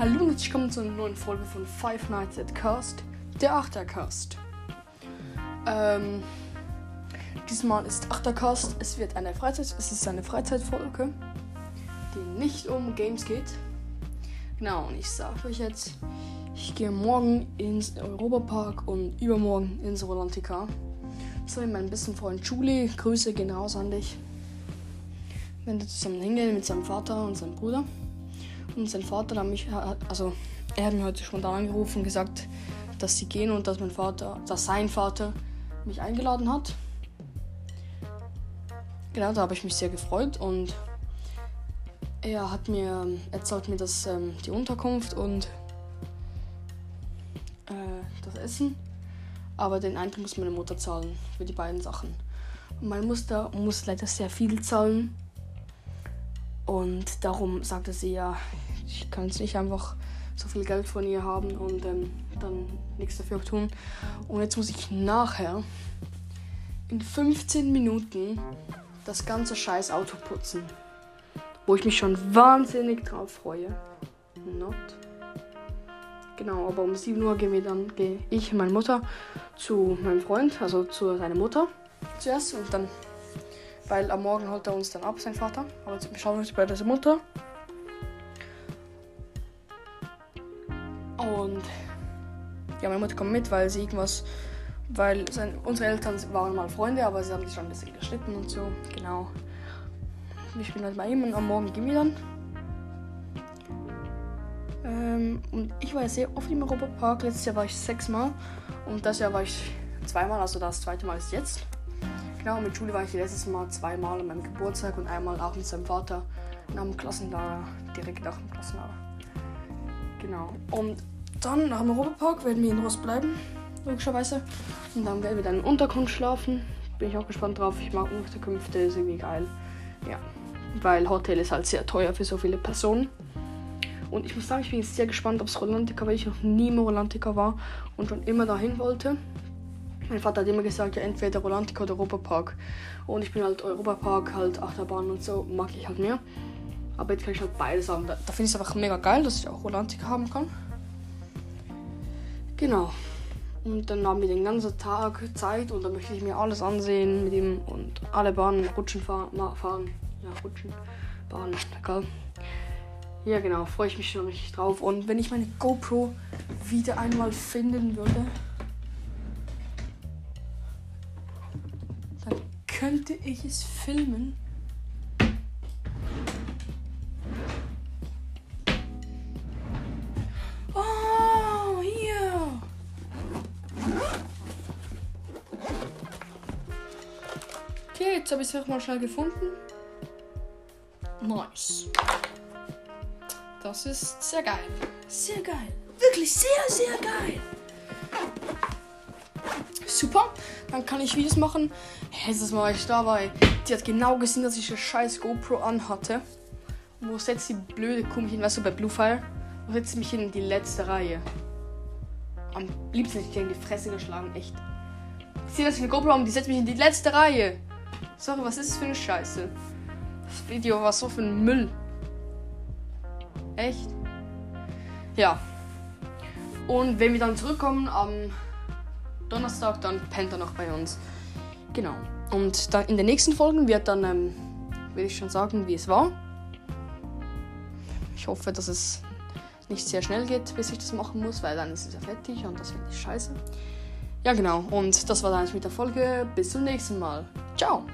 Hallo und herzlich willkommen zu einer neuen Folge von Five Nights at Cast, der Achtercast. Ähm, diesmal ist Achtercast, es wird eine Freizeit, es ist eine Freizeitfolge, die nicht um Games geht. Genau, und ich sage euch jetzt, ich gehe morgen ins Europapark und übermorgen ins Rolantica. So, mein besten Freund Julie, Grüße gehen raus an dich. Wenn wir zusammen hingehen mit seinem Vater und seinem Bruder. Und sein Vater hat mich, also er hat mir heute spontan angerufen und gesagt, dass sie gehen und dass mein Vater, dass sein Vater mich eingeladen hat. Genau, da habe ich mich sehr gefreut und er hat mir, er zahlt mir das, ähm, die Unterkunft und äh, das Essen. Aber den Eintritt muss meine Mutter zahlen für die beiden Sachen. Und meine Mutter muss leider sehr viel zahlen. Und darum sagte sie ja, ich kann jetzt nicht einfach so viel Geld von ihr haben und ähm, dann nichts dafür tun. Und jetzt muss ich nachher in 15 Minuten das ganze scheiß Auto putzen. Wo ich mich schon wahnsinnig drauf freue. Not. Genau, aber um 7 Uhr gehen wir dann, gehe ich und meine Mutter zu meinem Freund, also zu seiner Mutter zuerst und dann, weil am Morgen holt er uns dann ab, sein Vater. Aber jetzt, wir schauen uns bei der Mutter. Und ja, meine Mutter kommt mit, weil sie irgendwas, weil sein, unsere Eltern waren mal Freunde, aber sie haben sich schon ein bisschen gestritten und so. Genau. Ich bin halt bei ihm und am Morgen gehen wir dann. Ähm, und ich war ja sehr oft im Europapark. Letztes Jahr war ich sechsmal und das Jahr war ich zweimal, also das zweite Mal ist jetzt. Genau, mit Julie war ich letztes Mal zweimal an meinem Geburtstag und einmal auch mit seinem Vater nach dem Klassenlager, direkt nach dem Klassenlager. Genau. Und dann nach dem Europapark werden wir in Rost bleiben, logischerweise. Und dann werden wir dann in Unterkunft schlafen. Bin ich auch gespannt drauf. Ich mag Unterkünfte, ist irgendwie geil. Ja. Weil Hotel ist halt sehr teuer für so viele Personen. Und ich muss sagen, ich bin jetzt sehr gespannt aufs Rolantica, weil ich noch nie im Rolantica war und schon immer dahin wollte. Mein Vater hat immer gesagt, ja, entweder Rolantica oder Europapark. Und ich bin halt Europapark, halt Achterbahn und so, mag ich halt mehr. Aber jetzt kann ich halt beides haben. Da, da finde ich es einfach mega geil, dass ich auch Rolantica haben kann. Genau. Und dann haben wir den ganzen Tag Zeit und dann möchte ich mir alles ansehen mit ihm und alle Bahnen, Rutschen fahren. fahren. Ja, Rutschen, Bahnen, egal. Ja, genau, freue ich mich schon richtig drauf. Und wenn ich meine GoPro wieder einmal finden würde, könnte ich es filmen. Oh, hier. Okay, jetzt habe ich es auch mal schnell gefunden. Nice. Das ist sehr geil. Sehr geil. Wirklich sehr, sehr geil. Super. Dann kann ich Videos machen. Letztes Mal, ich da war, die hat genau gesehen, dass ich eine scheiß GoPro anhatte. Wo setzt die blöde Kuhmädchen, weißt du, bei Bluefire? Wo setzt sie mich in die letzte Reihe? Am liebsten hätte ich in die Fresse geschlagen, echt. Ich sehe, dass ich eine GoPro habe, die setzt mich in die letzte Reihe. Sorry, was ist das für eine Scheiße? Das Video war so für ein Müll. Echt? Ja. Und wenn wir dann zurückkommen am Donnerstag, dann pennt er noch bei uns. Genau. Und dann in den nächsten Folgen wird dann, ähm, will ich schon sagen, wie es war. Ich hoffe, dass es nicht sehr schnell geht, bis ich das machen muss, weil dann ist es ja fertig und das finde ich scheiße. Ja, genau. Und das war dann mit der Folge. Bis zum nächsten Mal. Ciao.